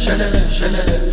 shalala, shalala.